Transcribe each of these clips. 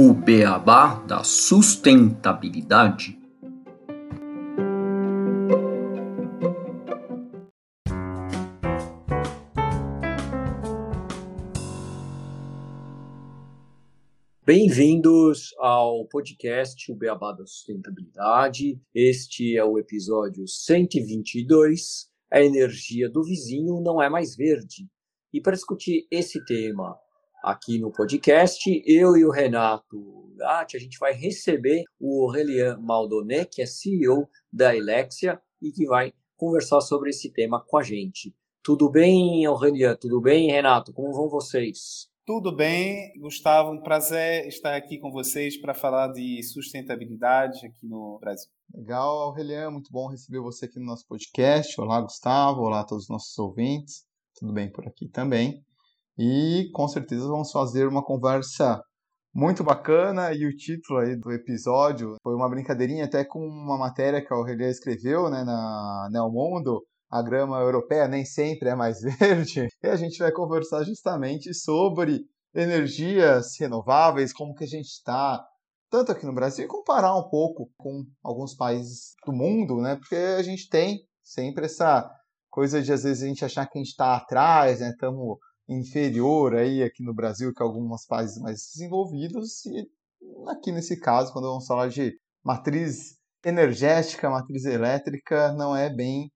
o beabá da sustentabilidade. Bem-vindos ao podcast O Beabá da Sustentabilidade. Este é o episódio 122. A energia do vizinho não é mais verde. E para discutir esse tema aqui no podcast. Eu e o Renato Gatti, a gente vai receber o Aurélien Maldonet, que é CEO da Elexia e que vai conversar sobre esse tema com a gente. Tudo bem, Aurélien? Tudo bem, Renato? Como vão vocês? Tudo bem, Gustavo. Um prazer estar aqui com vocês para falar de sustentabilidade aqui no Brasil. Legal, Aurelian, muito bom receber você aqui no nosso podcast. Olá, Gustavo. Olá a todos os nossos ouvintes. Tudo bem por aqui também e com certeza vamos fazer uma conversa muito bacana e o título aí do episódio foi uma brincadeirinha até com uma matéria que a Aurelia escreveu né, na Neo Mundo, a grama europeia nem sempre é mais verde, e a gente vai conversar justamente sobre energias renováveis, como que a gente está tanto aqui no Brasil e comparar um pouco com alguns países do mundo, né? Porque a gente tem sempre essa coisa de às vezes a gente achar que a gente está atrás, né? Estamos inferior aí aqui no Brasil que alguns países mais desenvolvidos e aqui nesse caso, quando vamos falar de matriz energética, matriz elétrica, não é bem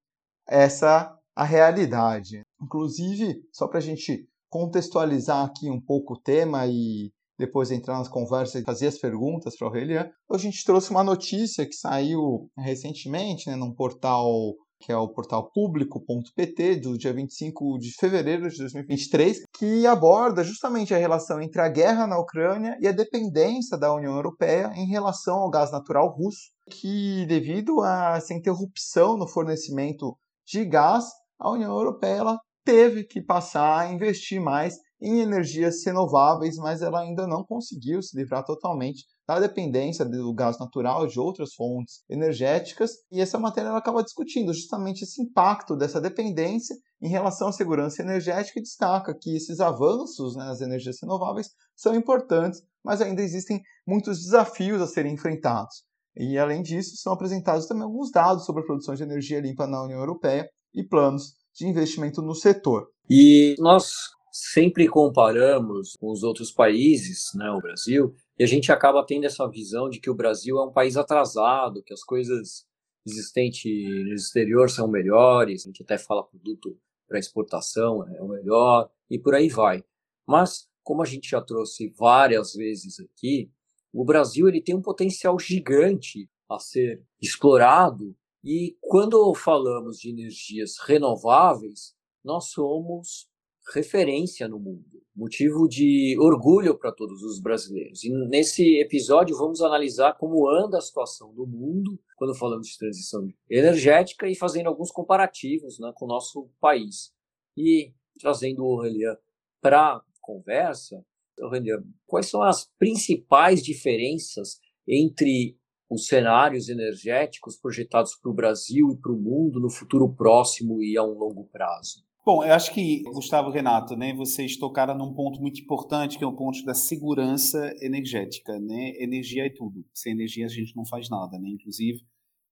essa a realidade. Inclusive, só para a gente contextualizar aqui um pouco o tema e depois entrar nas conversas e fazer as perguntas para o Aurelian, a gente trouxe uma notícia que saiu recentemente né, num portal que é o portal público.pt, do dia 25 de fevereiro de 2023, que aborda justamente a relação entre a guerra na Ucrânia e a dependência da União Europeia em relação ao gás natural russo, que devido a essa interrupção no fornecimento de gás, a União Europeia ela teve que passar a investir mais em energias renováveis, mas ela ainda não conseguiu se livrar totalmente da dependência do gás natural de outras fontes energéticas. E essa matéria ela acaba discutindo justamente esse impacto dessa dependência em relação à segurança energética e destaca que esses avanços né, nas energias renováveis são importantes, mas ainda existem muitos desafios a serem enfrentados. E, além disso, são apresentados também alguns dados sobre a produção de energia limpa na União Europeia e planos de investimento no setor. E nós sempre comparamos com os outros países, né, o Brasil, e a gente acaba tendo essa visão de que o Brasil é um país atrasado, que as coisas existentes no exterior são melhores, a gente até fala produto para exportação é o melhor, e por aí vai. Mas, como a gente já trouxe várias vezes aqui, o Brasil ele tem um potencial gigante a ser explorado, e quando falamos de energias renováveis, nós somos referência no mundo, motivo de orgulho para todos os brasileiros. E nesse episódio vamos analisar como anda a situação do mundo quando falamos de transição energética e fazendo alguns comparativos né, com o nosso país. E trazendo o Aurelian para conversa, Aurelian, quais são as principais diferenças entre os cenários energéticos projetados para o Brasil e para o mundo no futuro próximo e a um longo prazo? Bom, eu acho que, Gustavo Renato, né, vocês tocaram num ponto muito importante, que é o ponto da segurança energética. Né? Energia é tudo. Sem energia a gente não faz nada. Né? Inclusive,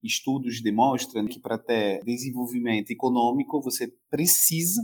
estudos demonstram que para ter desenvolvimento econômico, você precisa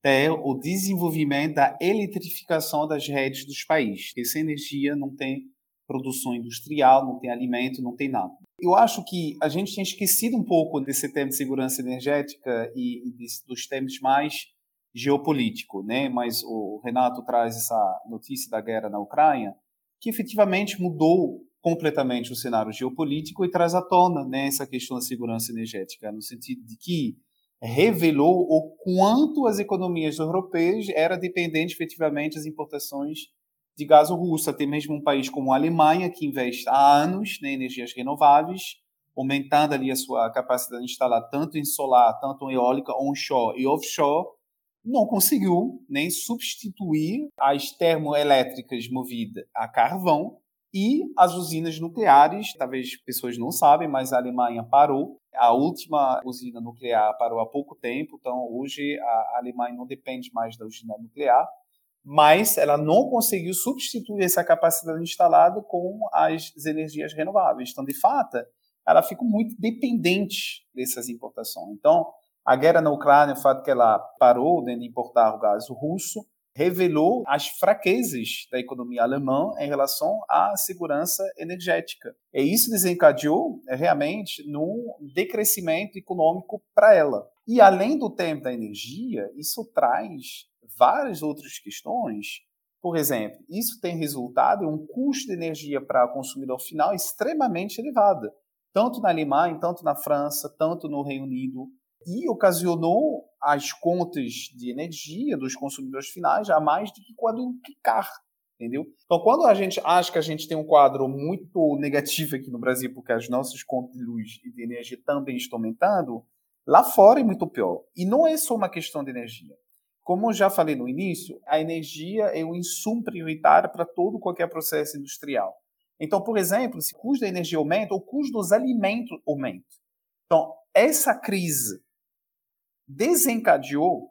ter o desenvolvimento da eletrificação das redes dos países. Porque sem energia não tem produção industrial, não tem alimento, não tem nada. Eu acho que a gente tem esquecido um pouco desse tema de segurança energética e, e dos temas mais geopolítico, né? Mas o Renato traz essa notícia da guerra na Ucrânia, que efetivamente mudou completamente o cenário geopolítico e traz à tona né, essa questão da segurança energética, no sentido de que revelou o quanto as economias europeias eram dependentes efetivamente das importações de gás russo. Até mesmo um país como a Alemanha, que investe há anos né, em energias renováveis, aumentando ali a sua capacidade de instalar tanto em solar, tanto em eólica onshore e offshore, não conseguiu nem substituir as termoelétricas movidas a carvão e as usinas nucleares. Talvez pessoas não sabem, mas a Alemanha parou. A última usina nuclear parou há pouco tempo, então hoje a Alemanha não depende mais da usina nuclear mas ela não conseguiu substituir essa capacidade instalada com as energias renováveis. Então, de fato, ela fica muito dependente dessas importações. Então, a guerra na Ucrânia, o fato que ela parou de importar o gás russo, revelou as fraquezas da economia alemã em relação à segurança energética. E isso desencadeou é, realmente num decrescimento econômico para ela. E além do tempo da energia, isso traz várias outras questões. Por exemplo, isso tem resultado em um custo de energia para o consumidor final extremamente elevado, tanto na Alemanha, tanto na França, tanto no Reino Unido, e ocasionou as contas de energia dos consumidores finais a mais do que quadruplicar, entendeu? Então, quando a gente acha que a gente tem um quadro muito negativo aqui no Brasil, porque as nossas contas de luz e de energia também estão aumentando, lá fora é muito pior. E não é só uma questão de energia. Como eu já falei no início, a energia é um insumo prioritário para todo qualquer processo industrial. Então, por exemplo, se o custo da energia aumenta, o custo dos alimentos aumenta. Então, essa crise desencadeou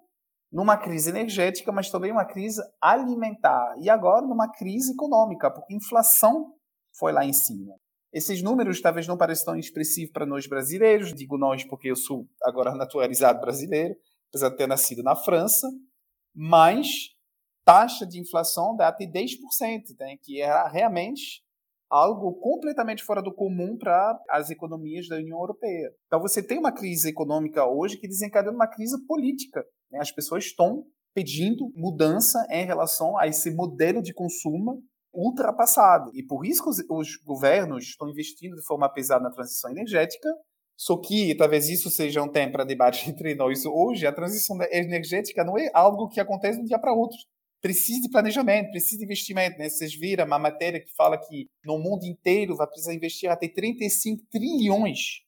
numa crise energética, mas também uma crise alimentar. E agora numa crise econômica, porque a inflação foi lá em cima. Esses números talvez não pareçam tão expressivos para nós brasileiros, digo nós porque eu sou agora naturalizado brasileiro, apesar de ter nascido na França, mas taxa de inflação dá até 10%, né, que era realmente algo completamente fora do comum para as economias da União Europeia. Então você tem uma crise econômica hoje que desencadeia uma crise política. Né? As pessoas estão pedindo mudança em relação a esse modelo de consumo ultrapassado. E por isso que os, os governos estão investindo de forma pesada na transição energética, só que talvez isso seja um tema para debate entre nós hoje. A transição energética não é algo que acontece de um dia para outro precisa de planejamento, precisa de investimento. Né? Vocês viram uma matéria que fala que no mundo inteiro vai precisar investir até 35 trilhões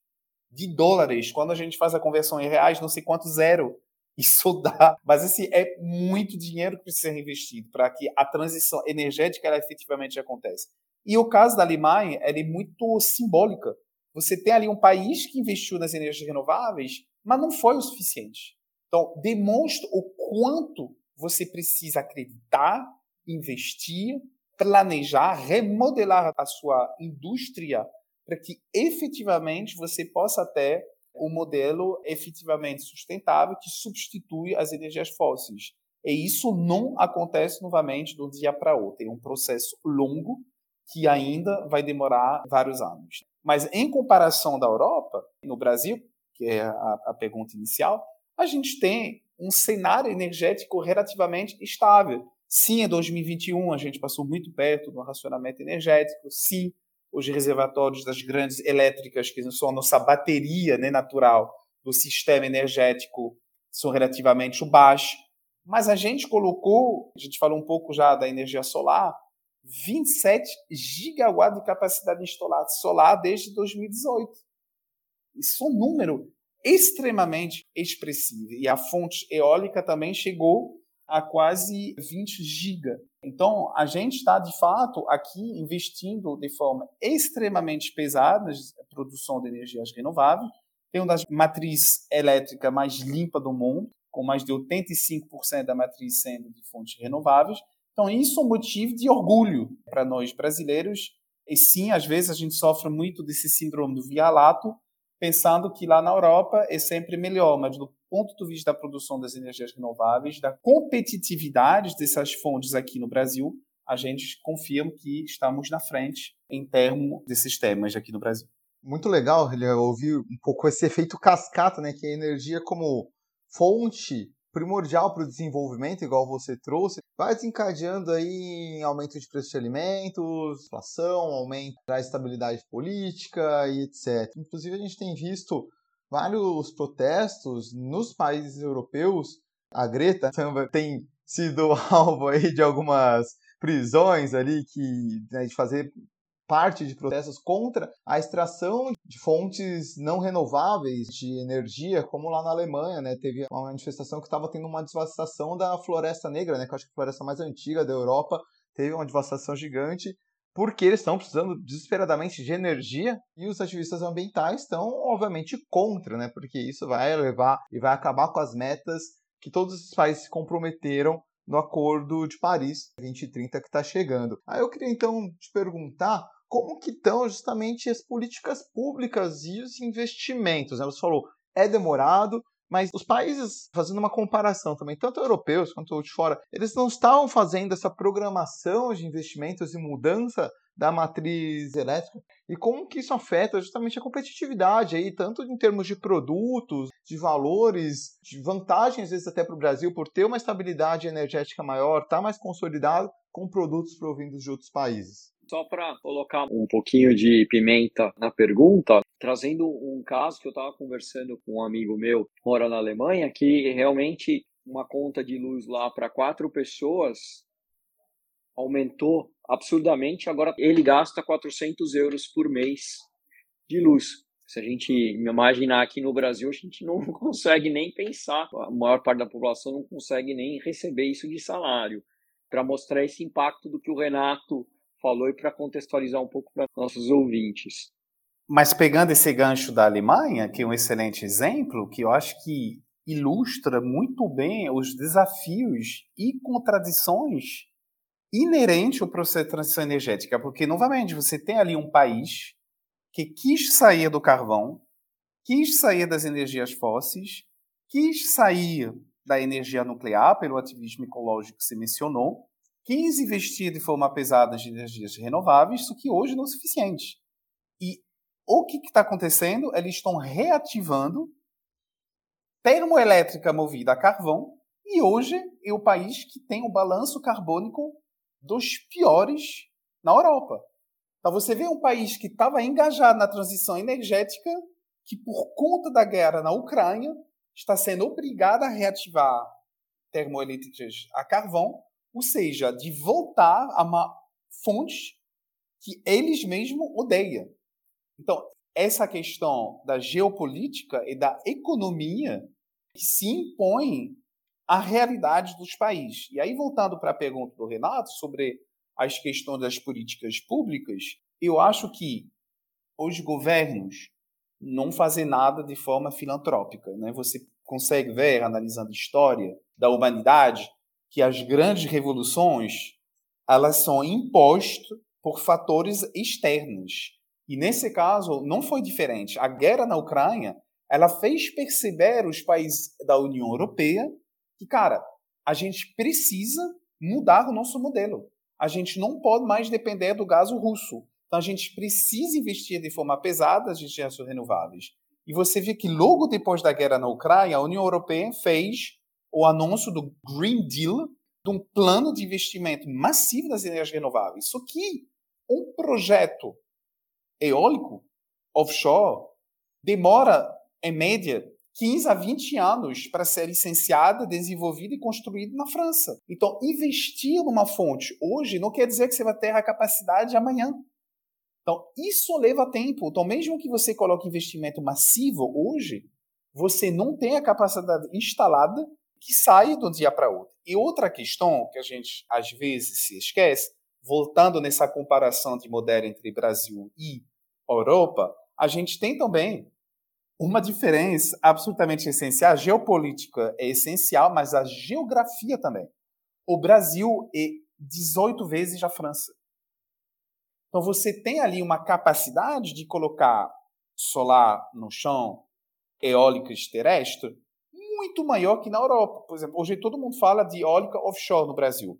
de dólares. Quando a gente faz a conversão em reais, não sei quanto zero isso dá. Mas assim, é muito dinheiro que precisa ser investido para que a transição energética ela efetivamente aconteça. E o caso da Alemanha é muito simbólica. Você tem ali um país que investiu nas energias renováveis, mas não foi o suficiente. Então, demonstra o quanto você precisa acreditar, investir, planejar, remodelar a sua indústria para que efetivamente você possa ter um modelo efetivamente sustentável que substitui as energias fósseis. E isso não acontece novamente de um dia para outro. É um processo longo que ainda vai demorar vários anos. Mas em comparação da Europa, no Brasil, que é a, a pergunta inicial, a gente tem um cenário energético relativamente estável. Sim, em 2021 a gente passou muito perto do racionamento energético. Sim, os reservatórios das grandes elétricas, que são a nossa bateria né, natural do sistema energético, são relativamente baixos. Mas a gente colocou, a gente falou um pouco já da energia solar, 27 gigawatts de capacidade instalada solar desde 2018. Isso é um número extremamente expressiva. E a fonte eólica também chegou a quase 20 giga. Então, a gente está, de fato, aqui investindo de forma extremamente pesada na produção de energias renováveis. Tem uma das matrizes elétricas mais limpas do mundo, com mais de 85% da matriz sendo de fontes renováveis. Então, isso é um motivo de orgulho para nós brasileiros. E sim, às vezes a gente sofre muito desse síndrome do via-lato, pensando que lá na Europa é sempre melhor, mas do ponto de vista da produção das energias renováveis, da competitividade dessas fontes aqui no Brasil, a gente confirma que estamos na frente em termos desses temas aqui no Brasil. Muito legal, ouvir um pouco esse efeito cascata, né, que a energia como fonte primordial para o desenvolvimento, igual você trouxe, vai desencadeando aí em aumento de preço de alimentos, inflação, aumento da estabilidade política e etc. Inclusive a gente tem visto vários protestos nos países europeus. A Greta tem sido alvo aí de algumas prisões ali que né, de fazer parte de protestos contra a extração de fontes não renováveis de energia, como lá na Alemanha, né? Teve uma manifestação que estava tendo uma devastação da floresta negra, né? Que eu acho que é a floresta mais antiga da Europa teve uma devastação gigante porque eles estão precisando desesperadamente de energia e os ativistas ambientais estão, obviamente, contra, né? Porque isso vai levar e vai acabar com as metas que todos os países se comprometeram no Acordo de Paris 2030 que está chegando. Aí eu queria então te perguntar como que estão justamente as políticas públicas e os investimentos. Né? Você falou, é demorado, mas os países, fazendo uma comparação também, tanto europeus quanto de fora, eles não estavam fazendo essa programação de investimentos e mudança da matriz elétrica e como que isso afeta justamente a competitividade aí, tanto em termos de produtos, de valores, de vantagens às vezes até para o Brasil por ter uma estabilidade energética maior, estar tá mais consolidado com produtos provindos de outros países. Só para colocar um pouquinho de pimenta na pergunta, trazendo um caso que eu estava conversando com um amigo meu, mora na Alemanha, que realmente uma conta de luz lá para quatro pessoas aumentou absurdamente. Agora ele gasta 400 euros por mês de luz. Se a gente imaginar aqui no Brasil, a gente não consegue nem pensar. A maior parte da população não consegue nem receber isso de salário. Para mostrar esse impacto do que o Renato falou e para contextualizar um pouco para nossos ouvintes. Mas pegando esse gancho da Alemanha, que é um excelente exemplo, que eu acho que ilustra muito bem os desafios e contradições inerentes ao processo de transição energética, porque novamente você tem ali um país que quis sair do carvão, quis sair das energias fósseis, quis sair da energia nuclear pelo ativismo ecológico que se mencionou, quis investir de forma pesada em energias renováveis, isso que hoje não é suficiente. E o que está acontecendo? Eles estão reativando termoelétrica movida a carvão, e hoje é o país que tem o balanço carbônico dos piores na Europa. Então você vê um país que estava engajado na transição energética, que por conta da guerra na Ucrânia está sendo obrigado a reativar termoelétricas a carvão, ou seja, de voltar a uma fonte que eles mesmos odeiam. Então, essa questão da geopolítica e da economia que se impõe à realidade dos países. E aí, voltando para a pergunta do Renato sobre as questões das políticas públicas, eu acho que os governos não fazem nada de forma filantrópica. Né? Você consegue ver, analisando a história da humanidade, que as grandes revoluções elas são impostas por fatores externos. E nesse caso não foi diferente. A guerra na Ucrânia ela fez perceber os países da União Europeia que, cara, a gente precisa mudar o nosso modelo. A gente não pode mais depender do gás russo. Então a gente precisa investir de forma pesada nas energias renováveis. E você vê que logo depois da guerra na Ucrânia, a União Europeia fez o anúncio do Green Deal, de um plano de investimento massivo nas energias renováveis. Só que um projeto eólico offshore demora, em média, 15 a 20 anos para ser licenciado, desenvolvido e construído na França. Então, investir numa fonte hoje não quer dizer que você vai ter a capacidade amanhã. Então, isso leva tempo. Então, mesmo que você coloque investimento massivo hoje, você não tem a capacidade instalada que sai de um dia para outro. E outra questão que a gente às vezes se esquece, voltando nessa comparação de modelo entre Brasil e Europa, a gente tem também uma diferença absolutamente essencial. A geopolítica é essencial, mas a geografia também. O Brasil é 18 vezes a França. Então você tem ali uma capacidade de colocar solar no chão, eólicas terrestres, muito maior que na Europa. Por exemplo, hoje todo mundo fala de eólica offshore no Brasil.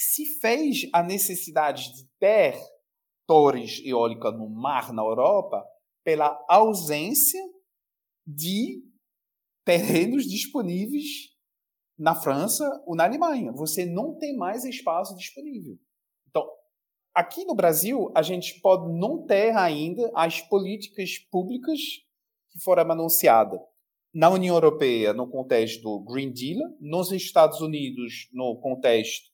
Se fez a necessidade de ter torres eólicas no mar na Europa pela ausência de terrenos disponíveis na França ou na Alemanha. Você não tem mais espaço disponível. Então, aqui no Brasil, a gente pode não ter ainda as políticas públicas que foram anunciadas na União Europeia, no contexto do Green Deal, nos Estados Unidos, no contexto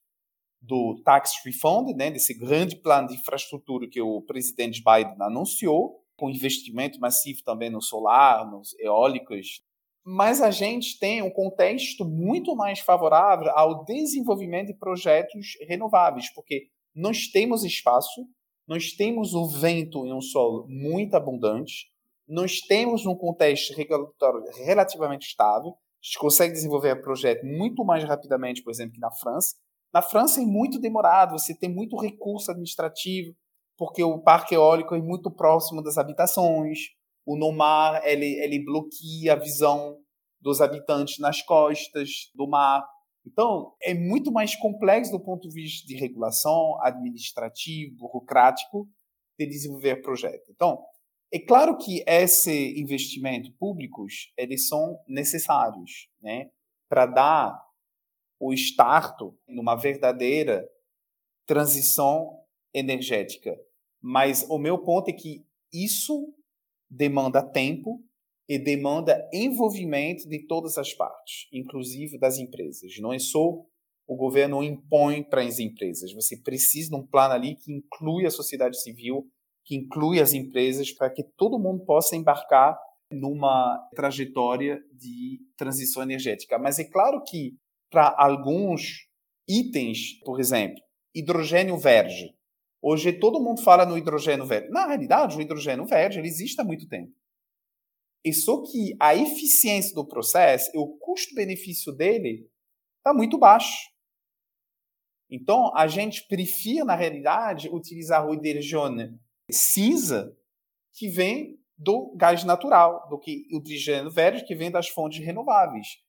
do Tax Refund, né, desse grande plano de infraestrutura que o presidente Biden anunciou, com investimento massivo também no solar, nos eólicos. Mas a gente tem um contexto muito mais favorável ao desenvolvimento de projetos renováveis, porque nós temos espaço, nós temos o vento em um solo muito abundante, nós temos um contexto regulatório relativamente estável, gente consegue desenvolver projeto muito mais rapidamente, por exemplo, que na França. Na França é muito demorado, você tem muito recurso administrativo, porque o parque eólico é muito próximo das habitações, o NOMAR ele, ele bloqueia a visão dos habitantes nas costas do mar. Então, é muito mais complexo do ponto de vista de regulação, administrativo, burocrático, de desenvolver projeto. Então, é claro que esse investimento públicos eles são necessários, né, para dar o start numa verdadeira transição energética. Mas o meu ponto é que isso demanda tempo e demanda envolvimento de todas as partes, inclusive das empresas. Não é só o governo impõe para as empresas. Você precisa de um plano ali que inclui a sociedade civil, que inclui as empresas, para que todo mundo possa embarcar numa trajetória de transição energética. Mas é claro que para alguns itens, por exemplo, hidrogênio verde. Hoje todo mundo fala no hidrogênio verde. Na realidade, o hidrogênio verde ele existe há muito tempo. E só que a eficiência do processo e o custo-benefício dele está muito baixo. Então, a gente prefere, na realidade, utilizar o hidrogênio cinza que vem do gás natural, do que o hidrogênio verde que vem das fontes renováveis.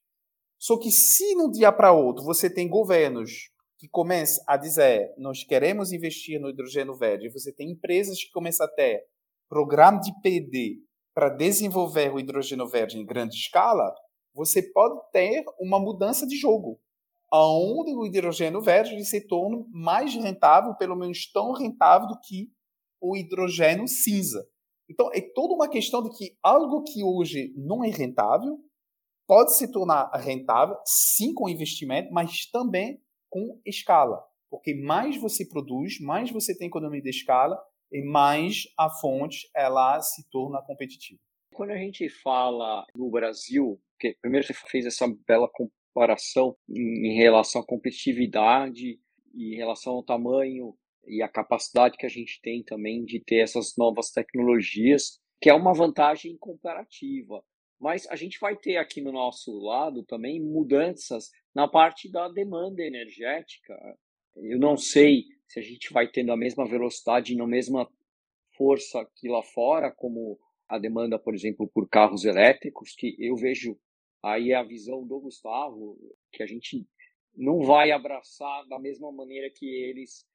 Só que se de um dia para outro você tem governos que começam a dizer nós queremos investir no hidrogênio verde, você tem empresas que começam a ter programa de PD para desenvolver o hidrogênio verde em grande escala, você pode ter uma mudança de jogo, aonde o hidrogênio verde se torna mais rentável, pelo menos tão rentável do que o hidrogênio cinza. Então, é toda uma questão de que algo que hoje não é rentável pode se tornar rentável, sim, com investimento, mas também com escala. Porque mais você produz, mais você tem economia de escala e mais a fonte ela se torna competitiva. Quando a gente fala no Brasil, primeiro você fez essa bela comparação em relação à competitividade, em relação ao tamanho e a capacidade que a gente tem também de ter essas novas tecnologias, que é uma vantagem comparativa. Mas a gente vai ter aqui no nosso lado também mudanças na parte da demanda energética. Eu não sei se a gente vai tendo a mesma velocidade e na mesma força que lá fora, como a demanda, por exemplo, por carros elétricos, que eu vejo aí a visão do Gustavo, que a gente não vai abraçar da mesma maneira que eles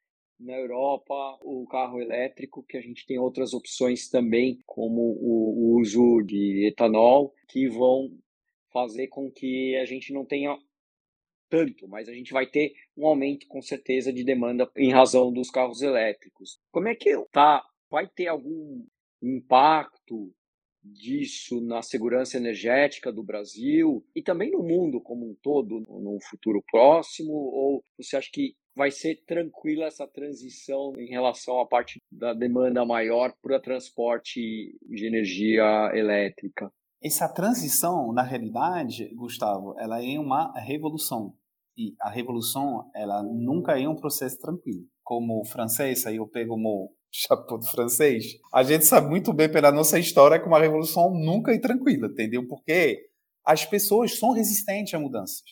na Europa o carro elétrico, que a gente tem outras opções também, como o uso de etanol, que vão fazer com que a gente não tenha tanto, mas a gente vai ter um aumento com certeza de demanda em razão dos carros elétricos. Como é que tá? Vai ter algum impacto disso na segurança energética do Brasil e também no mundo como um todo no futuro próximo? Ou você acha que vai ser tranquila essa transição em relação à parte da demanda maior para transporte de energia elétrica? Essa transição, na realidade, Gustavo, ela é uma revolução. E a revolução, ela nunca é um processo tranquilo. Como francês, aí eu pego o chapéu do francês, a gente sabe muito bem pela nossa história que uma revolução nunca é tranquila, entendeu? Porque as pessoas são resistentes a mudanças.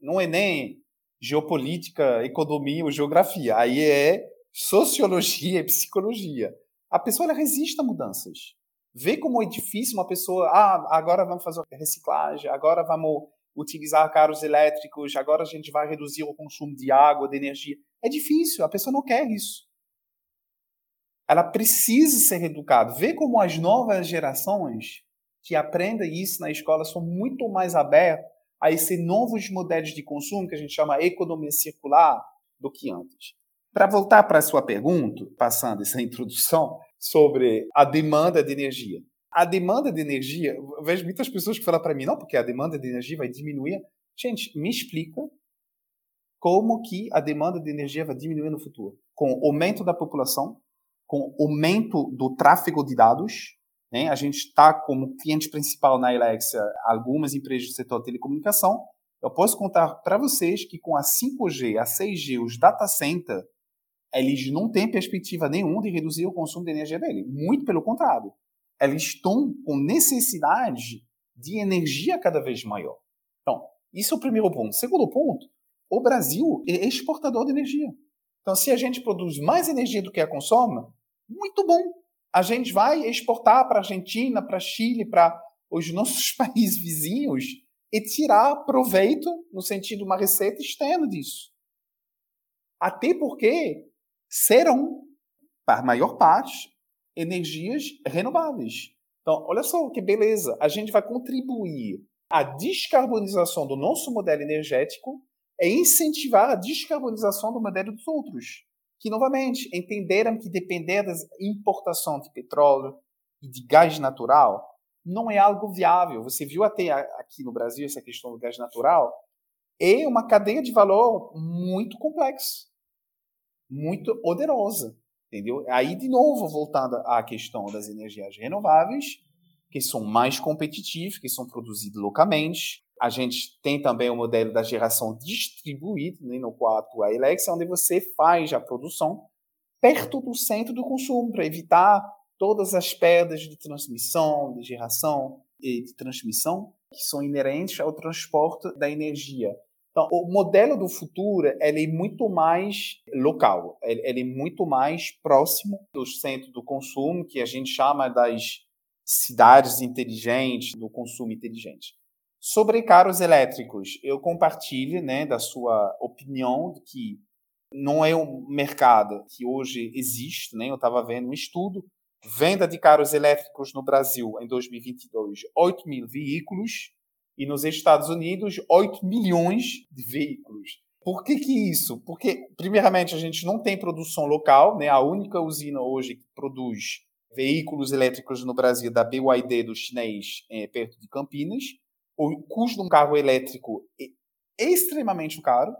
Não é nem geopolítica, economia ou geografia. Aí é sociologia e psicologia. A pessoa ela resiste a mudanças. Vê como é difícil uma pessoa, ah, agora vamos fazer reciclagem, agora vamos utilizar carros elétricos, agora a gente vai reduzir o consumo de água, de energia. É difícil, a pessoa não quer isso. Ela precisa ser educada. Vê como as novas gerações que aprendem isso na escola são muito mais abertas a esses novos modelos de consumo que a gente chama economia circular do que antes. Para voltar para a sua pergunta, passando essa introdução sobre a demanda de energia. A demanda de energia, eu vejo muitas pessoas que falam para mim, não, porque a demanda de energia vai diminuir. Gente, me explica como que a demanda de energia vai diminuir no futuro. Com aumento da população, com aumento do tráfego de dados, né? A gente está como cliente principal na Alexia algumas empresas do setor de telecomunicação. Eu posso contar para vocês que com a 5G, a 6G, os data center, eles não têm perspectiva nenhuma de reduzir o consumo de energia dele. Muito pelo contrário. Eles estão com necessidade de energia cada vez maior. Então, isso é o primeiro ponto. Segundo ponto, o Brasil é exportador de energia. Então, se a gente produz mais energia do que a consome, muito bom. A gente vai exportar para a Argentina, para Chile, para os nossos países vizinhos e tirar proveito no sentido de uma receita externa disso. Até porque serão, para a maior parte, energias renováveis. Então, olha só que beleza. A gente vai contribuir à descarbonização do nosso modelo energético e incentivar a descarbonização do modelo dos outros. Que, novamente, entenderam que depender da importação de petróleo e de gás natural não é algo viável. Você viu até aqui no Brasil essa questão do gás natural? É uma cadeia de valor muito complexa, muito poderosa. Entendeu? Aí, de novo, voltando à questão das energias renováveis, que são mais competitivas, que são produzidas localmente. A gente tem também o modelo da geração distribuída, né, no qual atua a Elex, onde você faz a produção perto do centro do consumo, para evitar todas as perdas de transmissão, de geração e de transmissão que são inerentes ao transporte da energia. Então, o modelo do futuro ele é muito mais local, ele é muito mais próximo do centro do consumo, que a gente chama das cidades inteligentes, do consumo inteligente. Sobre carros elétricos, eu compartilho né, da sua opinião de que não é um mercado que hoje existe. Né? Eu estava vendo um estudo, venda de carros elétricos no Brasil em 2022, 8 mil veículos, e nos Estados Unidos 8 milhões de veículos. Por que, que isso? Porque, primeiramente, a gente não tem produção local, né? a única usina hoje que produz veículos elétricos no Brasil é da BYD do chinês, é, perto de Campinas. O custo de um carro elétrico é extremamente caro,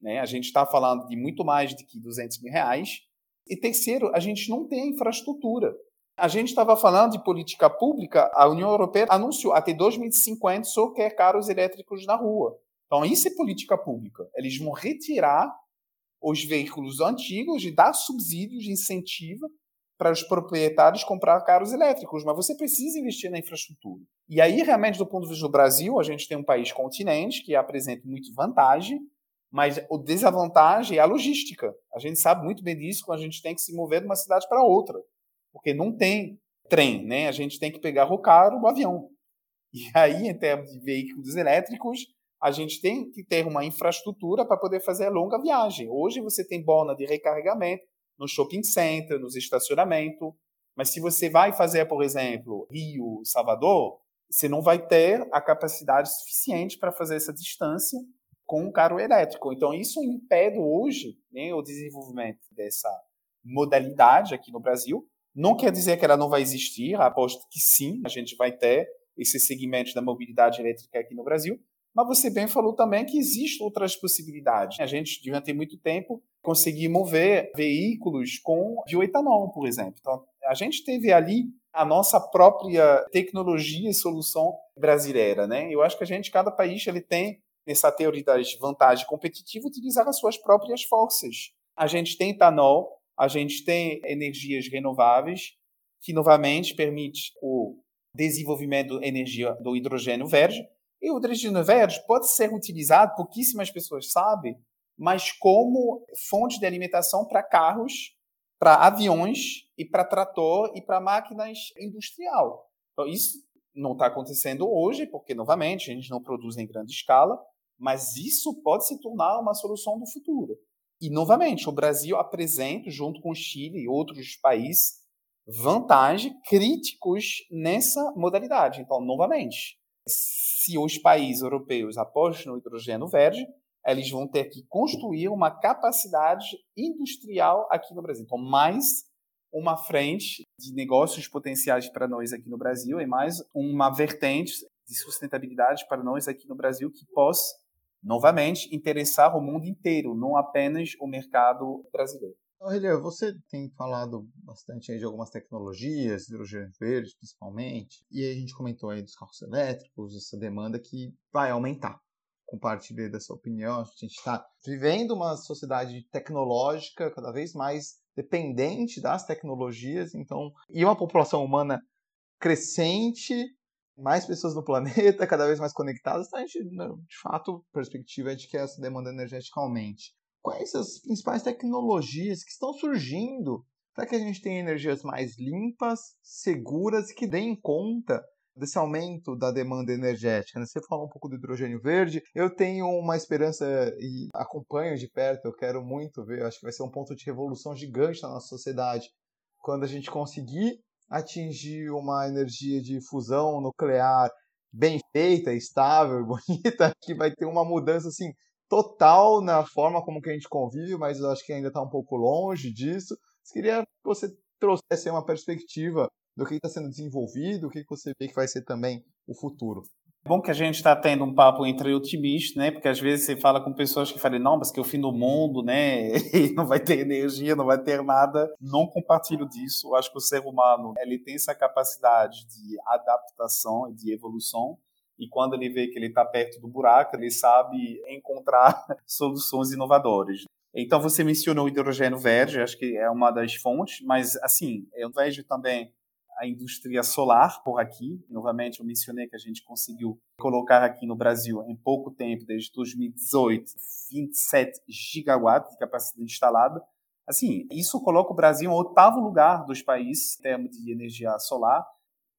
né? a gente está falando de muito mais de que 200 mil reais. E terceiro, a gente não tem infraestrutura. A gente estava falando de política pública, a União Europeia anunciou até 2050 só quer carros elétricos na rua. Então, isso é política pública. Eles vão retirar os veículos antigos e dar subsídios, incentiva para os proprietários comprar carros elétricos, mas você precisa investir na infraestrutura. E aí, realmente, do ponto de vista do Brasil, a gente tem um país continente que apresenta muita vantagem, mas o desvantagem é a logística. A gente sabe muito bem disso quando a gente tem que se mover de uma cidade para outra porque não tem trem, né? A gente tem que pegar o carro, o avião. E aí, em termos de veículos elétricos, a gente tem que ter uma infraestrutura para poder fazer a longa viagem. Hoje você tem borna de recarregamento no shopping center, nos estacionamentos, mas se você vai fazer, por exemplo, Rio, Salvador, você não vai ter a capacidade suficiente para fazer essa distância com um carro elétrico. Então, isso impede hoje né, o desenvolvimento dessa modalidade aqui no Brasil, não quer dizer que ela não vai existir, aposto que sim, a gente vai ter esse segmento da mobilidade elétrica aqui no Brasil, mas você bem falou também que existem outras possibilidades. A gente, durante muito tempo, conseguiu mover veículos com bioetanol, por exemplo. Então, a gente teve ali a nossa própria tecnologia e solução brasileira, né? Eu acho que a gente, cada país, ele tem nessa teoria das vantagens competitivas, utilizar as suas próprias forças. A gente tem etanol, a gente tem energias renováveis, que novamente permite o desenvolvimento de energia do hidrogênio verde. E o hidrogênio verde pode ser utilizado, pouquíssimas pessoas sabem, mas como fonte de alimentação para carros, para aviões e para trator e para máquinas industrial. Então, isso não está acontecendo hoje, porque, novamente, a gente não produz em grande escala, mas isso pode se tornar uma solução do futuro. E, novamente, o Brasil apresenta, junto com o Chile e outros países, vantagem críticos nessa modalidade. Então, novamente, se os países europeus apostam no hidrogênio verde, eles vão ter que construir uma capacidade industrial aqui no Brasil. Então, mais uma frente de negócios potenciais para nós aqui no Brasil e mais uma vertente de sustentabilidade para nós aqui no Brasil que possa novamente, interessar o mundo inteiro, não apenas o mercado brasileiro. Aurelia, você tem falado bastante de algumas tecnologias, hidrogênio verde principalmente, e a gente comentou aí dos carros elétricos, essa demanda que vai aumentar. Compartilhei dessa opinião, a gente está vivendo uma sociedade tecnológica cada vez mais dependente das tecnologias, então, e uma população humana crescente mais pessoas no planeta, cada vez mais conectadas, então a gente, de fato, a perspectiva é de que essa demanda energética aumente. Quais as principais tecnologias que estão surgindo para que a gente tenha energias mais limpas, seguras e que deem conta desse aumento da demanda energética. Né? Você falou um pouco do hidrogênio verde. Eu tenho uma esperança e acompanho de perto, eu quero muito ver, acho que vai ser um ponto de revolução gigante na nossa sociedade. Quando a gente conseguir atingir uma energia de fusão nuclear bem feita, estável, bonita, que vai ter uma mudança assim total na forma como que a gente convive, mas eu acho que ainda está um pouco longe disso. Queria que você trouxesse uma perspectiva do que está sendo desenvolvido, o que você vê que vai ser também o futuro. Bom que a gente está tendo um papo entre otimistas, né? Porque às vezes você fala com pessoas que falam, não, mas que é o fim do mundo, né? E não vai ter energia, não vai ter nada. Não compartilho disso. Eu acho que o ser humano ele tem essa capacidade de adaptação e de evolução. E quando ele vê que ele está perto do buraco, ele sabe encontrar soluções inovadoras. Então você mencionou o hidrogênio verde, acho que é uma das fontes, mas assim, eu vejo também a indústria solar por aqui. Novamente, eu mencionei que a gente conseguiu colocar aqui no Brasil, em pouco tempo, desde 2018, 27 gigawatts de capacidade instalada. Assim, isso coloca o Brasil em oitavo lugar dos países em termos de energia solar.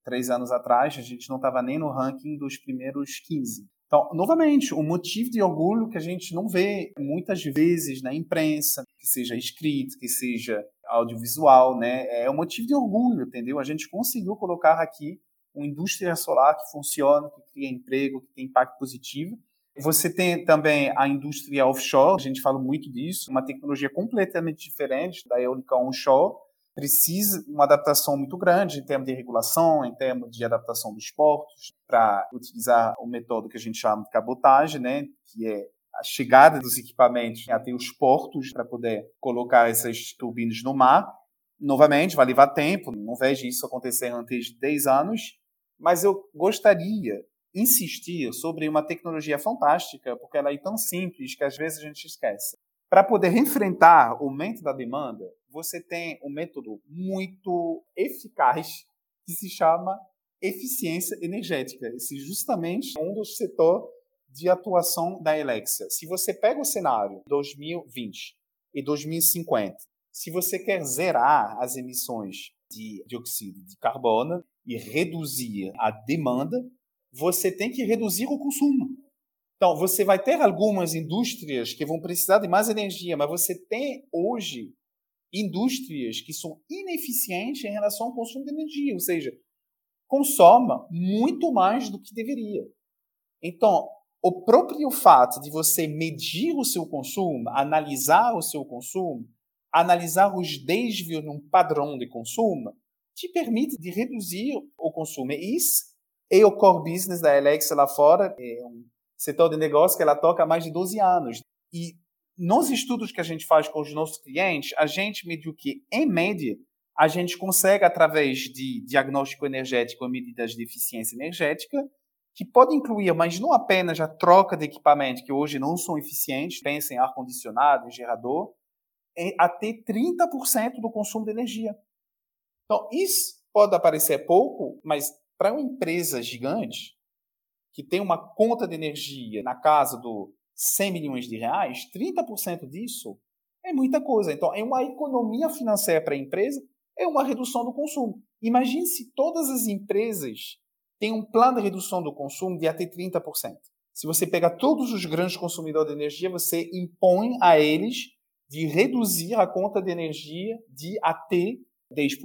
Três anos atrás, a gente não estava nem no ranking dos primeiros 15. Então, novamente, um motivo de orgulho que a gente não vê muitas vezes na imprensa, que seja escrito, que seja audiovisual, né? É um motivo de orgulho, entendeu? A gente conseguiu colocar aqui uma indústria solar que funciona, que cria emprego, que tem impacto positivo. Você tem também a indústria offshore, a gente fala muito disso, uma tecnologia completamente diferente da eólica onshore, precisa uma adaptação muito grande em termos de regulação, em termos de adaptação dos portos, para utilizar o método que a gente chama de cabotagem, né, que é a chegada dos equipamentos até os portos para poder colocar essas turbinas no mar. Novamente, vai levar tempo, não vejo isso acontecer antes de 10 anos, mas eu gostaria insistir sobre uma tecnologia fantástica, porque ela é tão simples que às vezes a gente esquece. Para poder enfrentar o aumento da demanda, você tem um método muito eficaz que se chama eficiência energética. Esse é justamente um dos setores de atuação da Alexia. Se você pega o cenário 2020 e 2050, se você quer zerar as emissões de dióxido de carbono e reduzir a demanda, você tem que reduzir o consumo. Então, você vai ter algumas indústrias que vão precisar de mais energia, mas você tem hoje indústrias que são ineficientes em relação ao consumo de energia, ou seja, consoma muito mais do que deveria. Então, o próprio fato de você medir o seu consumo, analisar o seu consumo, analisar os desvios num padrão de consumo, te permite de reduzir o consumo. E isso é o core business da Alexa lá fora, é um setor de negócio que ela toca há mais de 12 anos. E nos estudos que a gente faz com os nossos clientes, a gente mediu que, em média, a gente consegue, através de diagnóstico energético e medidas de eficiência energética, que pode incluir, mas não apenas a troca de equipamentos que hoje não são eficientes, pensa em ar-condicionado, em gerador, em até 30% do consumo de energia. Então, isso pode parecer pouco, mas para uma empresa gigante, que tem uma conta de energia na casa do 100 milhões de reais, 30% disso é muita coisa. Então, é uma economia financeira para a empresa, é uma redução do consumo. Imagine se todas as empresas têm um plano de redução do consumo de até 30%. Se você pega todos os grandes consumidores de energia, você impõe a eles de reduzir a conta de energia de até 10%,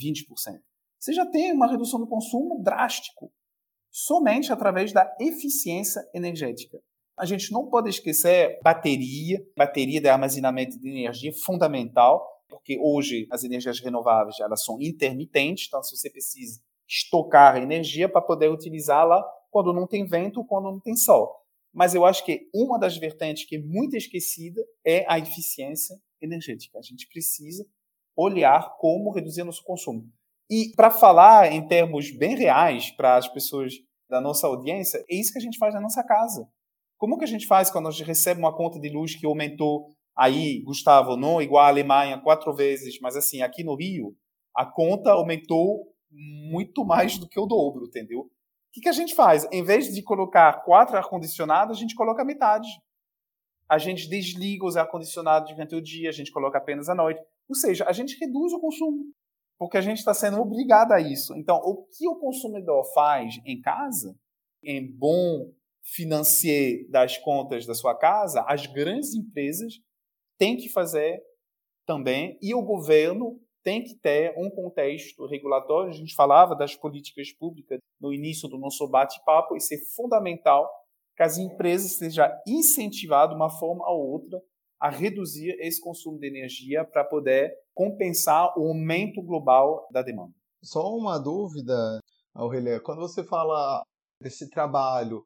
20%. Você já tem uma redução do consumo drástico, somente através da eficiência energética. A gente não pode esquecer bateria, bateria de armazenamento de energia é fundamental, porque hoje as energias renováveis elas são intermitentes, então se você precisa estocar energia para poder utilizá-la quando não tem vento, quando não tem sol. Mas eu acho que uma das vertentes que é muito esquecida é a eficiência energética. A gente precisa olhar como reduzir nosso consumo. E para falar em termos bem reais para as pessoas da nossa audiência, é isso que a gente faz na nossa casa. Como que a gente faz quando a gente recebe uma conta de luz que aumentou aí, Gustavo, não igual a Alemanha quatro vezes, mas assim, aqui no Rio, a conta aumentou muito mais do que o dobro, entendeu? que, que a gente faz? Em vez de colocar quatro ar-condicionados, a gente coloca metade. A gente desliga os ar-condicionados durante o dia, a gente coloca apenas à noite. Ou seja, a gente reduz o consumo, porque a gente está sendo obrigado a isso. Então, o que o consumidor faz em casa, em bom financeiro das contas da sua casa, as grandes empresas têm que fazer também, e o governo tem que ter um contexto regulatório. A gente falava das políticas públicas no início do nosso bate-papo, isso é fundamental que as empresas sejam incentivadas de uma forma ou outra a reduzir esse consumo de energia para poder compensar o aumento global da demanda. Só uma dúvida, Aurelia, quando você fala desse trabalho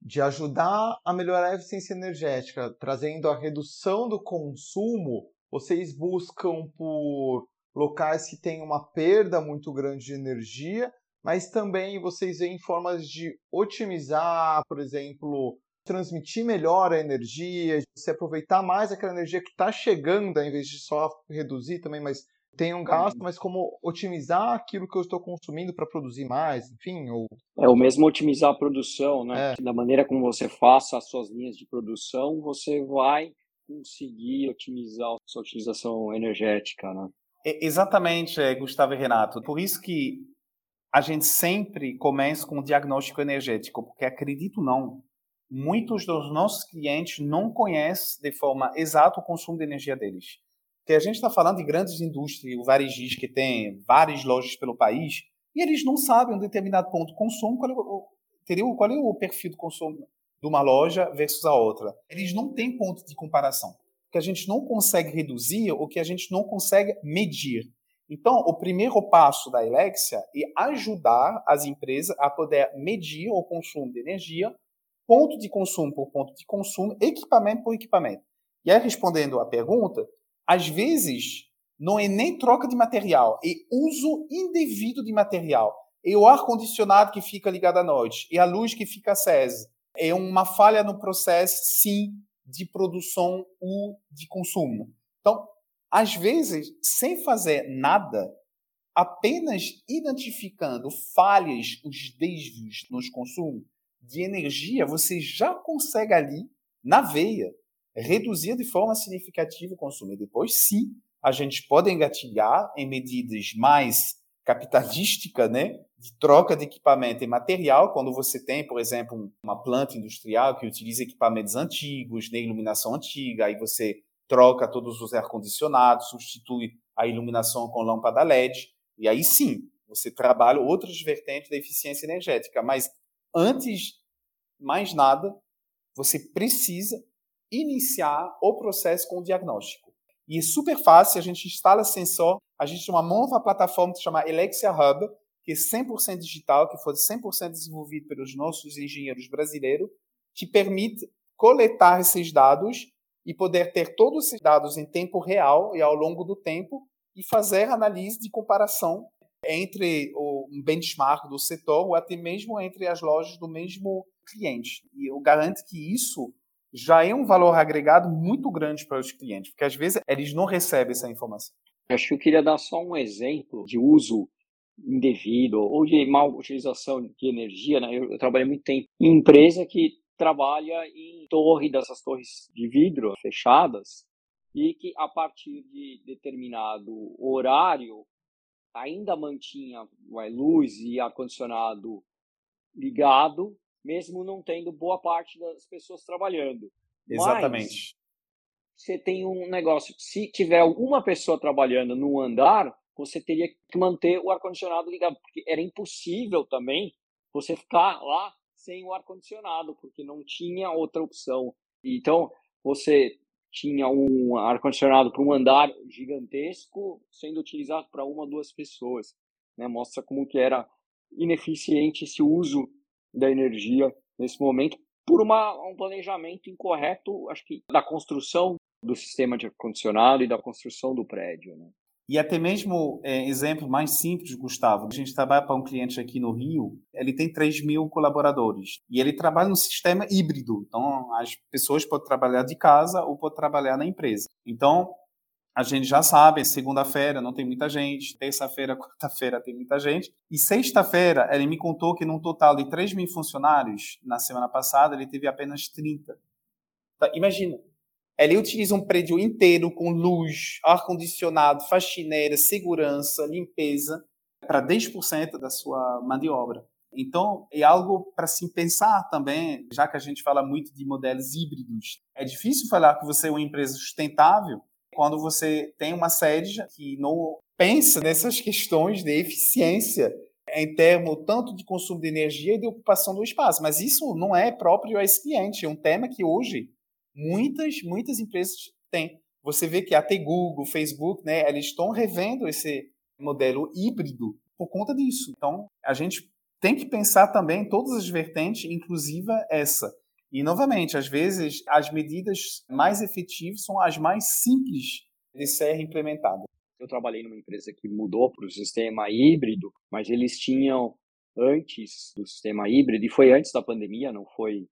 de ajudar a melhorar a eficiência energética, trazendo a redução do consumo, vocês buscam por locais que têm uma perda muito grande de energia, mas também vocês veem formas de otimizar, por exemplo, transmitir melhor a energia, se aproveitar mais aquela energia que está chegando, ao invés de só reduzir também, mas tem um gasto, mas como otimizar aquilo que eu estou consumindo para produzir mais, enfim, ou é o mesmo otimizar a produção, né? É. Da maneira como você faça as suas linhas de produção, você vai conseguir otimizar a sua utilização energética, né? Exatamente, é, Gustavo e Renato. Por isso que a gente sempre começa com o diagnóstico energético, porque acredito não, muitos dos nossos clientes não conhecem de forma exata o consumo de energia deles. Porque a gente está falando de grandes indústrias, o varejista que tem várias lojas pelo país, e eles não sabem um determinado ponto de consumo, qual é o, qual é o perfil do consumo de uma loja versus a outra. Eles não têm ponto de comparação que a gente não consegue reduzir ou que a gente não consegue medir. Então, o primeiro passo da Alexia é ajudar as empresas a poder medir o consumo de energia, ponto de consumo por ponto de consumo, equipamento por equipamento. E aí, respondendo à pergunta, às vezes não é nem troca de material, é uso indevido de material. É o ar-condicionado que fica ligado à noite, é a luz que fica acesa. É uma falha no processo, sim, de produção ou de consumo. Então, às vezes, sem fazer nada, apenas identificando falhas, os desvios nos consumos de energia, você já consegue ali, na veia, reduzir de forma significativa o consumo. E depois, sim, a gente pode engatilhar em medidas mais capitalística, né, de troca de equipamento e material, quando você tem, por exemplo, uma planta industrial que utiliza equipamentos antigos, né, iluminação antiga, aí você troca todos os ar-condicionados, substitui a iluminação com lâmpada LED, e aí sim, você trabalha outras vertentes da eficiência energética, mas antes mais nada, você precisa iniciar o processo com o diagnóstico. E é super fácil, a gente instala sensor a gente tem uma nova plataforma que se chama Elexia Hub, que é 100% digital, que foi 100% desenvolvido pelos nossos engenheiros brasileiros, que permite coletar esses dados e poder ter todos esses dados em tempo real e ao longo do tempo e fazer análise de comparação entre o benchmark do setor ou até mesmo entre as lojas do mesmo cliente. E eu garanto que isso já é um valor agregado muito grande para os clientes, porque às vezes eles não recebem essa informação. Acho que eu queria dar só um exemplo de uso indevido ou de mal utilização de energia. Né? Eu, eu trabalhei muito tempo em empresa que trabalha em torre dessas torres de vidro fechadas e que a partir de determinado horário ainda mantinha a luz e ar condicionado ligado, mesmo não tendo boa parte das pessoas trabalhando. Exatamente você tem um negócio. Se tiver alguma pessoa trabalhando no andar, você teria que manter o ar-condicionado ligado, porque era impossível também você ficar lá sem o ar-condicionado, porque não tinha outra opção. Então, você tinha um ar-condicionado para um andar gigantesco sendo utilizado para uma ou duas pessoas. Né? Mostra como que era ineficiente esse uso da energia nesse momento por uma, um planejamento incorreto, acho que da construção do sistema de ar-condicionado e da construção do prédio. Né? E até mesmo é, exemplo mais simples, Gustavo. A gente trabalha para um cliente aqui no Rio, ele tem 3 mil colaboradores e ele trabalha no sistema híbrido. Então, as pessoas podem trabalhar de casa ou podem trabalhar na empresa. Então, a gente já sabe, segunda-feira não tem muita gente, terça-feira, quarta-feira tem muita gente, e sexta-feira ele me contou que num total de 3 mil funcionários, na semana passada ele teve apenas 30. Então, imagina, ele utiliza um prédio inteiro com luz, ar-condicionado, faxineira, segurança, limpeza, para 10% da sua mão de obra. Então, é algo para se pensar também, já que a gente fala muito de modelos híbridos. É difícil falar que você é uma empresa sustentável quando você tem uma sede que não pensa nessas questões de eficiência em termos tanto de consumo de energia e de ocupação do espaço. Mas isso não é próprio a esse cliente. É um tema que hoje muitas, muitas empresas têm. Você vê que até Google, Facebook, né, eles estão revendo esse modelo híbrido por conta disso. Então, a gente tem que pensar também todas as vertentes, inclusive essa. E, novamente, às vezes, as medidas mais efetivas são as mais simples de ser implementadas. Eu trabalhei numa empresa que mudou para o sistema híbrido, mas eles tinham antes do sistema híbrido, e foi antes da pandemia, não foi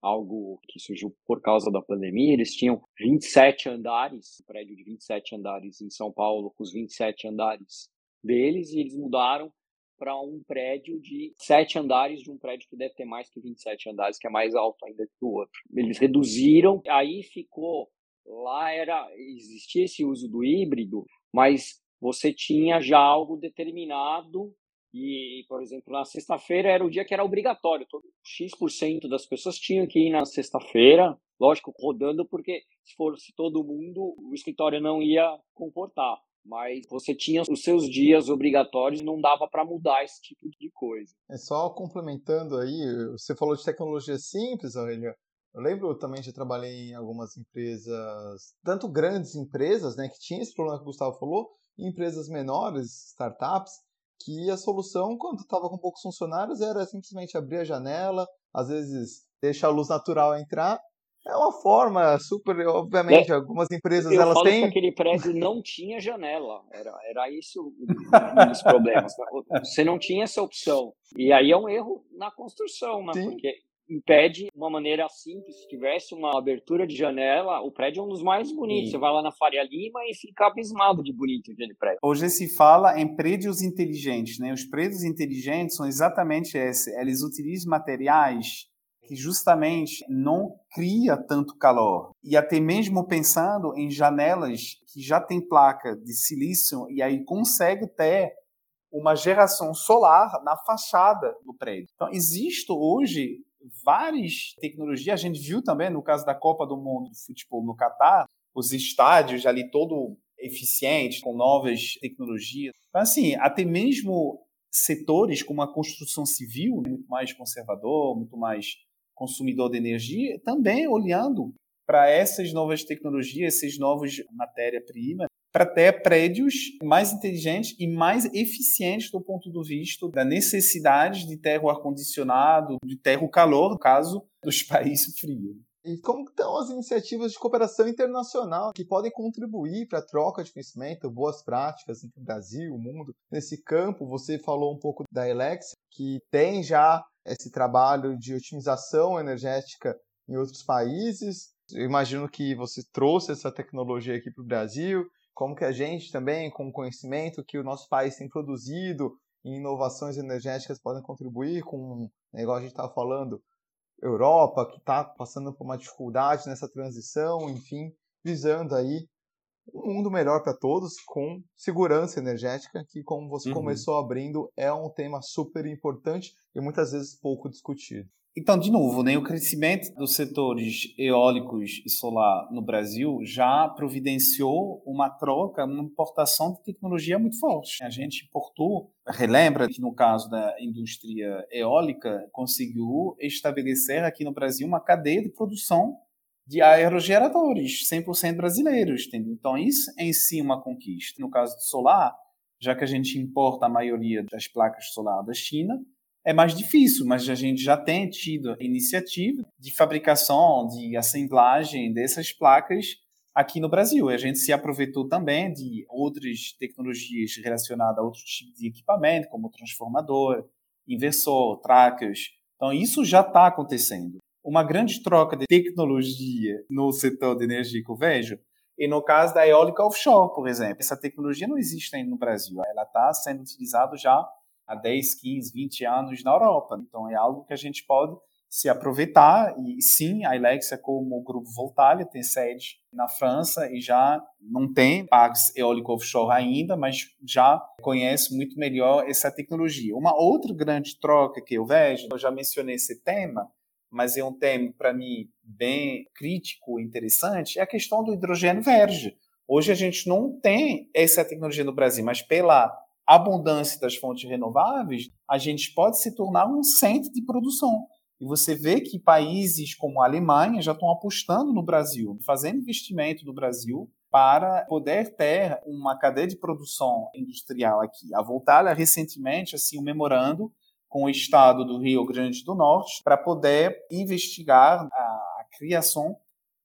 algo que surgiu por causa da pandemia. Eles tinham 27 andares, um prédio de 27 andares em São Paulo, com os 27 andares deles, e eles mudaram para um prédio de sete andares, de um prédio que deve ter mais que 27 andares, que é mais alto ainda que o outro. Eles reduziram, aí ficou lá era existia esse uso do híbrido, mas você tinha já algo determinado e, por exemplo, na sexta-feira era o dia que era obrigatório, todo X% das pessoas tinham que ir na sexta-feira, lógico, rodando porque se fosse todo mundo, o escritório não ia comportar mas você tinha os seus dias obrigatórios e não dava para mudar esse tipo de coisa. É só complementando aí, você falou de tecnologia simples, Aurélio. Eu lembro também de trabalhei em algumas empresas, tanto grandes empresas, né, que tinha esse problema que o Gustavo falou, e empresas menores, startups, que a solução, quando estava com poucos funcionários, era simplesmente abrir a janela, às vezes deixar a luz natural entrar é uma forma super, obviamente, é, algumas empresas eu elas têm. Que aquele prédio não tinha janela, era, era isso um dos problemas. Você não tinha essa opção. E aí é um erro na construção, né? Sim. Porque impede uma maneira simples. Se tivesse uma abertura de janela, o prédio é um dos mais bonitos. Sim. Você vai lá na Faria Lima e fica abismado de bonito aquele prédio. Hoje se fala em prédios inteligentes, né? Os prédios inteligentes são exatamente esse. Eles utilizam materiais que justamente não cria tanto calor. E até mesmo pensando em janelas que já tem placa de silício e aí consegue ter uma geração solar na fachada do prédio. Então, existe hoje várias tecnologias. A gente viu também no caso da Copa do Mundo de Futebol no Catar, os estádios ali todo eficientes, com novas tecnologias. Então, assim, até mesmo setores como a construção civil, muito mais conservador, muito mais consumidor de energia, também olhando para essas novas tecnologias, esses novos matéria-prima, para ter prédios mais inteligentes e mais eficientes do ponto de vista da necessidade de ter o ar-condicionado, de ter o calor, no caso dos países frios. E como estão as iniciativas de cooperação internacional que podem contribuir para a troca de conhecimento, boas práticas entre o Brasil, o mundo? Nesse campo, você falou um pouco da Elex, que tem já esse trabalho de otimização energética em outros países. Eu imagino que você trouxe essa tecnologia aqui para o Brasil, como que a gente também, com o conhecimento que o nosso país tem produzido em inovações energéticas, podem contribuir com, né, igual a gente estava falando, Europa, que está passando por uma dificuldade nessa transição, enfim, visando aí um mundo melhor para todos com segurança energética, que como você uhum. começou abrindo, é um tema super importante e muitas vezes pouco discutido. Então, de novo, né, o crescimento dos setores eólicos e solar no Brasil já providenciou uma troca, uma importação de tecnologia muito forte. A gente importou, relembra que no caso da indústria eólica, conseguiu estabelecer aqui no Brasil uma cadeia de produção de aerogeradores 100% brasileiros. Entendeu? Então, isso em si é uma conquista. No caso do solar, já que a gente importa a maioria das placas solar da China, é mais difícil, mas a gente já tem tido iniciativa de fabricação, de assemblagem dessas placas aqui no Brasil. A gente se aproveitou também de outras tecnologias relacionadas a outros tipos de equipamento, como transformador, inversor, trackers. Então, isso já está acontecendo. Uma grande troca de tecnologia no setor de energia que eu vejo E no caso da eólica offshore, por exemplo, essa tecnologia não existe ainda no Brasil. Ela está sendo utilizada já há 10, 15, 20 anos na Europa. Então é algo que a gente pode se aproveitar. E sim, a Ilexia, como o Grupo Voltalia, tem sede na França e já não tem parques eólico offshore ainda, mas já conhece muito melhor essa tecnologia. Uma outra grande troca que eu vejo, eu já mencionei esse tema, mas é um tema, para mim, bem crítico interessante, é a questão do hidrogênio verde. Hoje a gente não tem essa tecnologia no Brasil, mas pela abundância das fontes renováveis, a gente pode se tornar um centro de produção. E você vê que países como a Alemanha já estão apostando no Brasil, fazendo investimento no Brasil para poder ter uma cadeia de produção industrial aqui. A Voltalia recentemente assim um memorando com o estado do Rio Grande do Norte para poder investigar a criação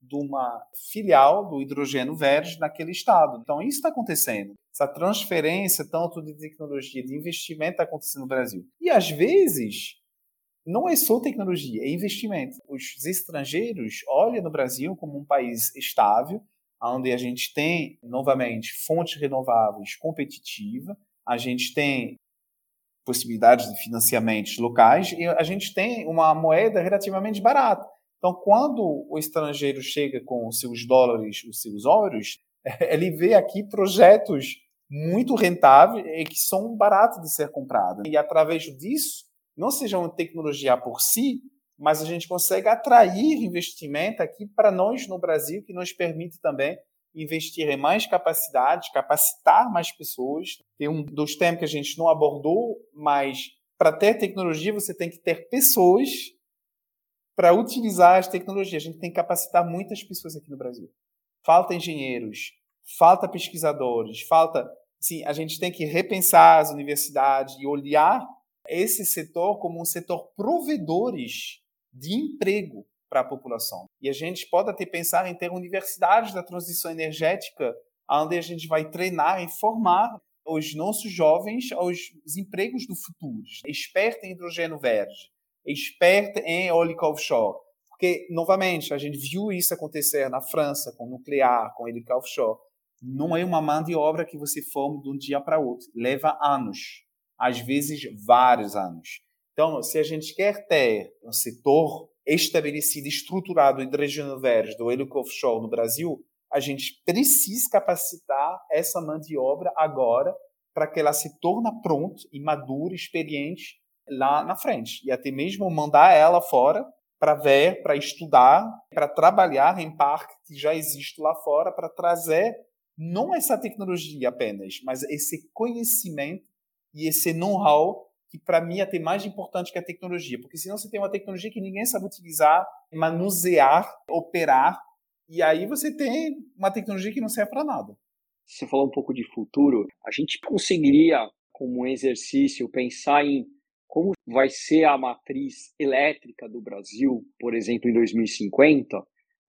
de uma filial do hidrogênio verde naquele estado. Então, isso está acontecendo. Essa transferência, tanto de tecnologia, de investimento, está acontecendo no Brasil. E, às vezes, não é só tecnologia, é investimento. Os estrangeiros olham no Brasil como um país estável, onde a gente tem, novamente, fontes renováveis competitivas, a gente tem possibilidades de financiamentos locais e a gente tem uma moeda relativamente barata. Então, quando o estrangeiro chega com os seus dólares, os seus euros, ele vê aqui projetos muito rentáveis e que são baratos de ser comprados. E através disso, não seja uma tecnologia por si, mas a gente consegue atrair investimento aqui para nós no Brasil, que nos permite também investir em mais capacidade, capacitar mais pessoas. Tem um dos temas que a gente não abordou, mas para ter tecnologia você tem que ter pessoas para utilizar as tecnologias. A gente tem que capacitar muitas pessoas aqui no Brasil. Falta engenheiros, falta pesquisadores, falta. Sim, a gente tem que repensar as universidades e olhar esse setor como um setor provedores de emprego para a população. E a gente pode até pensar em ter universidades da transição energética, onde a gente vai treinar e formar os nossos jovens aos empregos do futuro. Esperto em hidrogênio verde, esperto em eólica offshore. Porque, novamente, a gente viu isso acontecer na França com nuclear, com eólica offshore. Não é uma mão de obra que você forma de um dia para outro. Leva anos às vezes vários anos. Então, se a gente quer ter um setor estabelecido, estruturado hidrogênio verde do helico offshore no Brasil, a gente precisa capacitar essa mão de obra agora para que ela se torne pronta e madura, experiente lá na frente. E até mesmo mandar ela fora para ver, para estudar, para trabalhar em parque que já existe lá fora, para trazer não essa tecnologia apenas, mas esse conhecimento e esse know-how que para mim é até mais importante que a tecnologia, porque senão você tem uma tecnologia que ninguém sabe utilizar, manusear, operar, e aí você tem uma tecnologia que não serve para nada. Você falou um pouco de futuro, a gente conseguiria, como um exercício, pensar em como vai ser a matriz elétrica do Brasil, por exemplo, em 2050?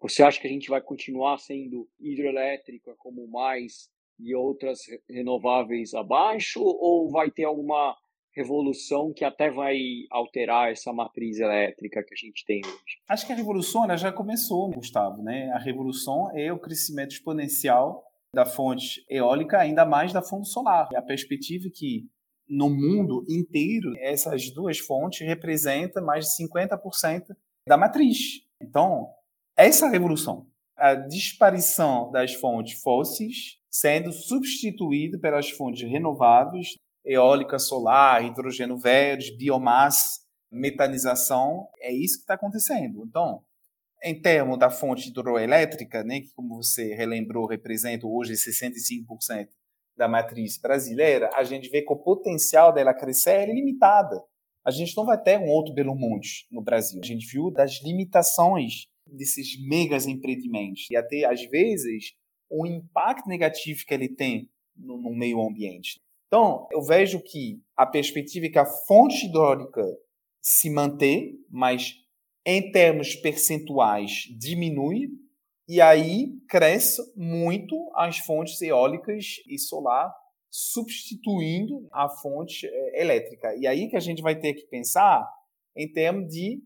Você acha que a gente vai continuar sendo hidroelétrica como mais e outras renováveis abaixo, ou vai ter alguma revolução que até vai alterar essa matriz elétrica que a gente tem hoje? Acho que a revolução já começou, Gustavo. Né? A revolução é o crescimento exponencial da fonte eólica, ainda mais da fonte solar. A perspectiva é que no mundo inteiro essas duas fontes representam mais de 50% da matriz. Então, essa revolução, a disparição das fontes fósseis sendo substituído pelas fontes renováveis, eólica solar, hidrogênio verde, biomassa, metanização, é isso que está acontecendo. Então, em termos da fonte hidroelétrica, né, que como você relembrou, representa hoje 65% da matriz brasileira, a gente vê que o potencial dela crescer é limitado. A gente não vai ter um outro Belo Monte no Brasil. A gente viu das limitações desses megas empreendimentos. E até, às vezes, o impacto negativo que ele tem no, no meio ambiente. Então, eu vejo que a perspectiva é que a fonte hidráulica se mantém, mas em termos percentuais diminui, e aí cresce muito as fontes eólicas e solar, substituindo a fonte eh, elétrica. E aí que a gente vai ter que pensar em termos de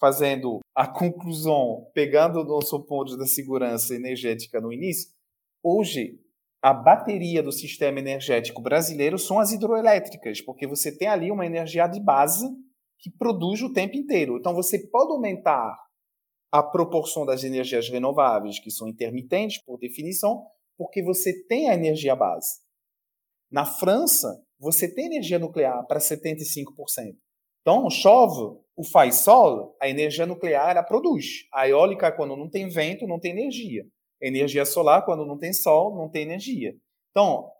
fazendo a conclusão, pegando o nosso ponto da segurança energética no início, Hoje, a bateria do sistema energético brasileiro são as hidroelétricas, porque você tem ali uma energia de base que produz o tempo inteiro. Então, você pode aumentar a proporção das energias renováveis, que são intermitentes por definição, porque você tem a energia base. Na França, você tem energia nuclear para 75%. Então, chove, o faz sol, a energia nuclear ela produz. A eólica, quando não tem vento, não tem energia. Energia solar, quando não tem sol, não tem energia. Então,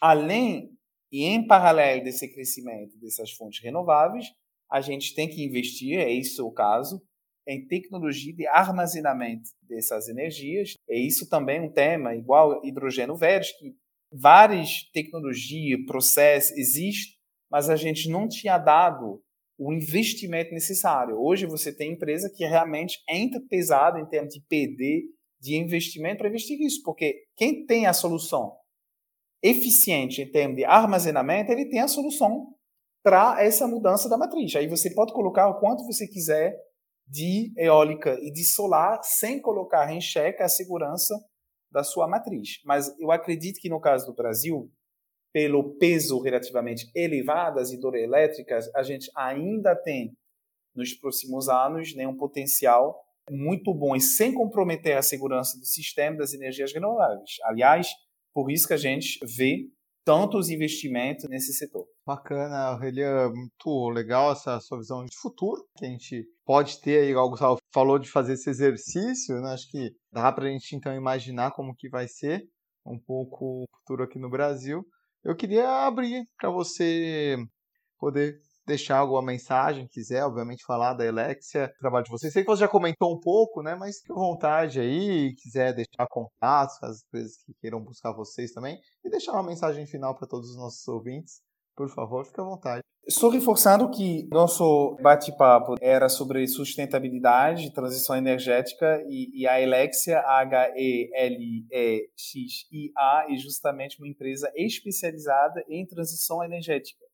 além e em paralelo desse crescimento dessas fontes renováveis, a gente tem que investir, é isso o caso, em tecnologia de armazenamento dessas energias. É isso também um tema igual hidrogênio verde, que várias tecnologias, processos existem, mas a gente não tinha dado o investimento necessário. Hoje você tem empresa que realmente entra pesada em termos de PD, de investimento para investir isso, porque quem tem a solução eficiente em termos de armazenamento, ele tem a solução para essa mudança da matriz. Aí você pode colocar o quanto você quiser de eólica e de solar sem colocar em xeque a segurança da sua matriz. Mas eu acredito que no caso do Brasil, pelo peso relativamente elevado das hidroelétricas, a gente ainda tem, nos próximos anos, né, um potencial muito bom e sem comprometer a segurança do sistema das energias renováveis. Aliás, por isso que a gente vê tantos investimentos nesse setor. Bacana, Aurelian, muito legal essa sua visão de futuro, que a gente pode ter aí, o Gustavo falou de fazer esse exercício, né? acho que dá para a gente então imaginar como que vai ser um pouco o futuro aqui no Brasil. Eu queria abrir para você poder deixar alguma mensagem, quiser, obviamente, falar da Alexia, trabalho de vocês. Sei que você já comentou um pouco, né? Mas fique à vontade aí, quiser deixar contatos, as empresas que queiram buscar vocês também, e deixar uma mensagem final para todos os nossos ouvintes. Por favor, fique à vontade. Estou reforçando que nosso bate-papo era sobre sustentabilidade, transição energética e, e a Alexia, H-E-L-E-X-I-A, é justamente uma empresa especializada em transição energética.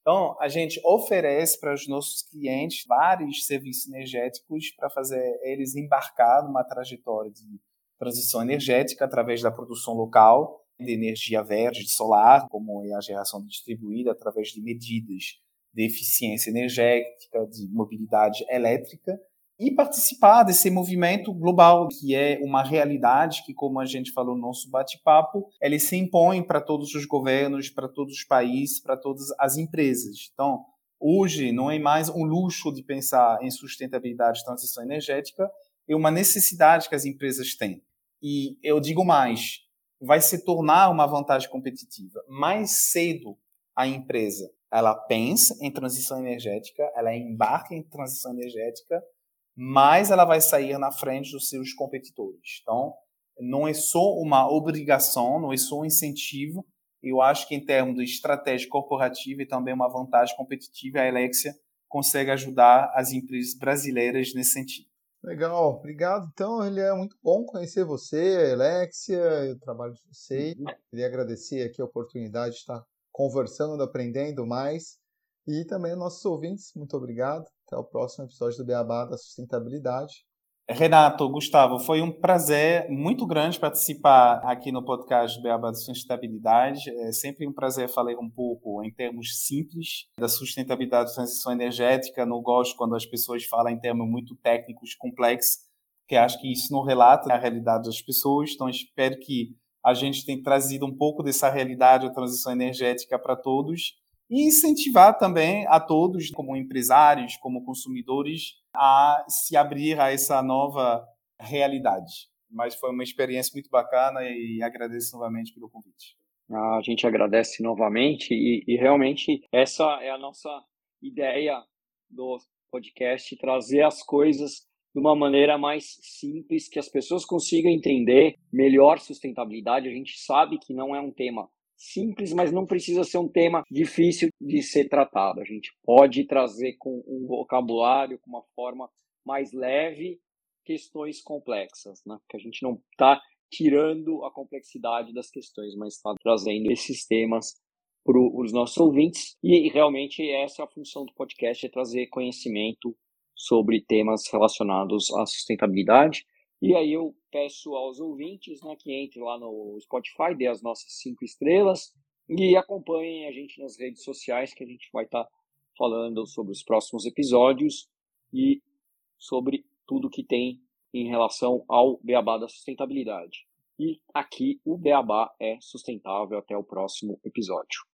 Então, a gente oferece para os nossos clientes vários serviços energéticos para fazer eles embarcar numa trajetória de transição energética através da produção local de energia verde, de solar, como é a geração distribuída através de medidas de eficiência energética, de mobilidade elétrica, e participar desse movimento global, que é uma realidade que, como a gente falou no nosso bate-papo, ele se impõe para todos os governos, para todos os países, para todas as empresas. Então, hoje não é mais um luxo de pensar em sustentabilidade e transição energética, é uma necessidade que as empresas têm. E eu digo mais, vai se tornar uma vantagem competitiva. Mais cedo a empresa ela pensa em transição energética, ela embarca em transição energética, mais ela vai sair na frente dos seus competidores. Então, não é só uma obrigação, não é só um incentivo. Eu acho que em termos de estratégia corporativa e também uma vantagem competitiva, a Alexia consegue ajudar as empresas brasileiras nesse sentido. Legal, obrigado. Então, ele é muito bom conhecer você, Alexia, o trabalho de vocês. Uhum. Queria agradecer aqui a oportunidade de estar conversando, aprendendo mais. E também nossos ouvintes, muito obrigado. Até o próximo episódio do Beabá da Sustentabilidade. Renato, Gustavo, foi um prazer muito grande participar aqui no podcast do Beabá da Sustentabilidade. É sempre um prazer falar um pouco em termos simples da sustentabilidade da transição energética. Não gosto quando as pessoas falam em termos muito técnicos, complexos, porque acho que isso não relata a realidade das pessoas. Então, espero que a gente tenha trazido um pouco dessa realidade da transição energética para todos e incentivar também a todos, como empresários, como consumidores, a se abrir a essa nova realidade. Mas foi uma experiência muito bacana e agradeço novamente pelo convite. A gente agradece novamente e, e realmente essa é a nossa ideia do podcast, trazer as coisas de uma maneira mais simples, que as pessoas consigam entender melhor sustentabilidade. A gente sabe que não é um tema simples, mas não precisa ser um tema difícil de ser tratado. A gente pode trazer com um vocabulário, com uma forma mais leve, questões complexas, né? Porque a gente não está tirando a complexidade das questões, mas está trazendo esses temas para os nossos ouvintes. E realmente essa é a função do podcast, é trazer conhecimento sobre temas relacionados à sustentabilidade. E aí eu peço aos ouvintes né, que entrem lá no Spotify, dê as nossas cinco estrelas e acompanhem a gente nas redes sociais que a gente vai estar tá falando sobre os próximos episódios e sobre tudo que tem em relação ao beabá da sustentabilidade. E aqui o beabá é sustentável. Até o próximo episódio.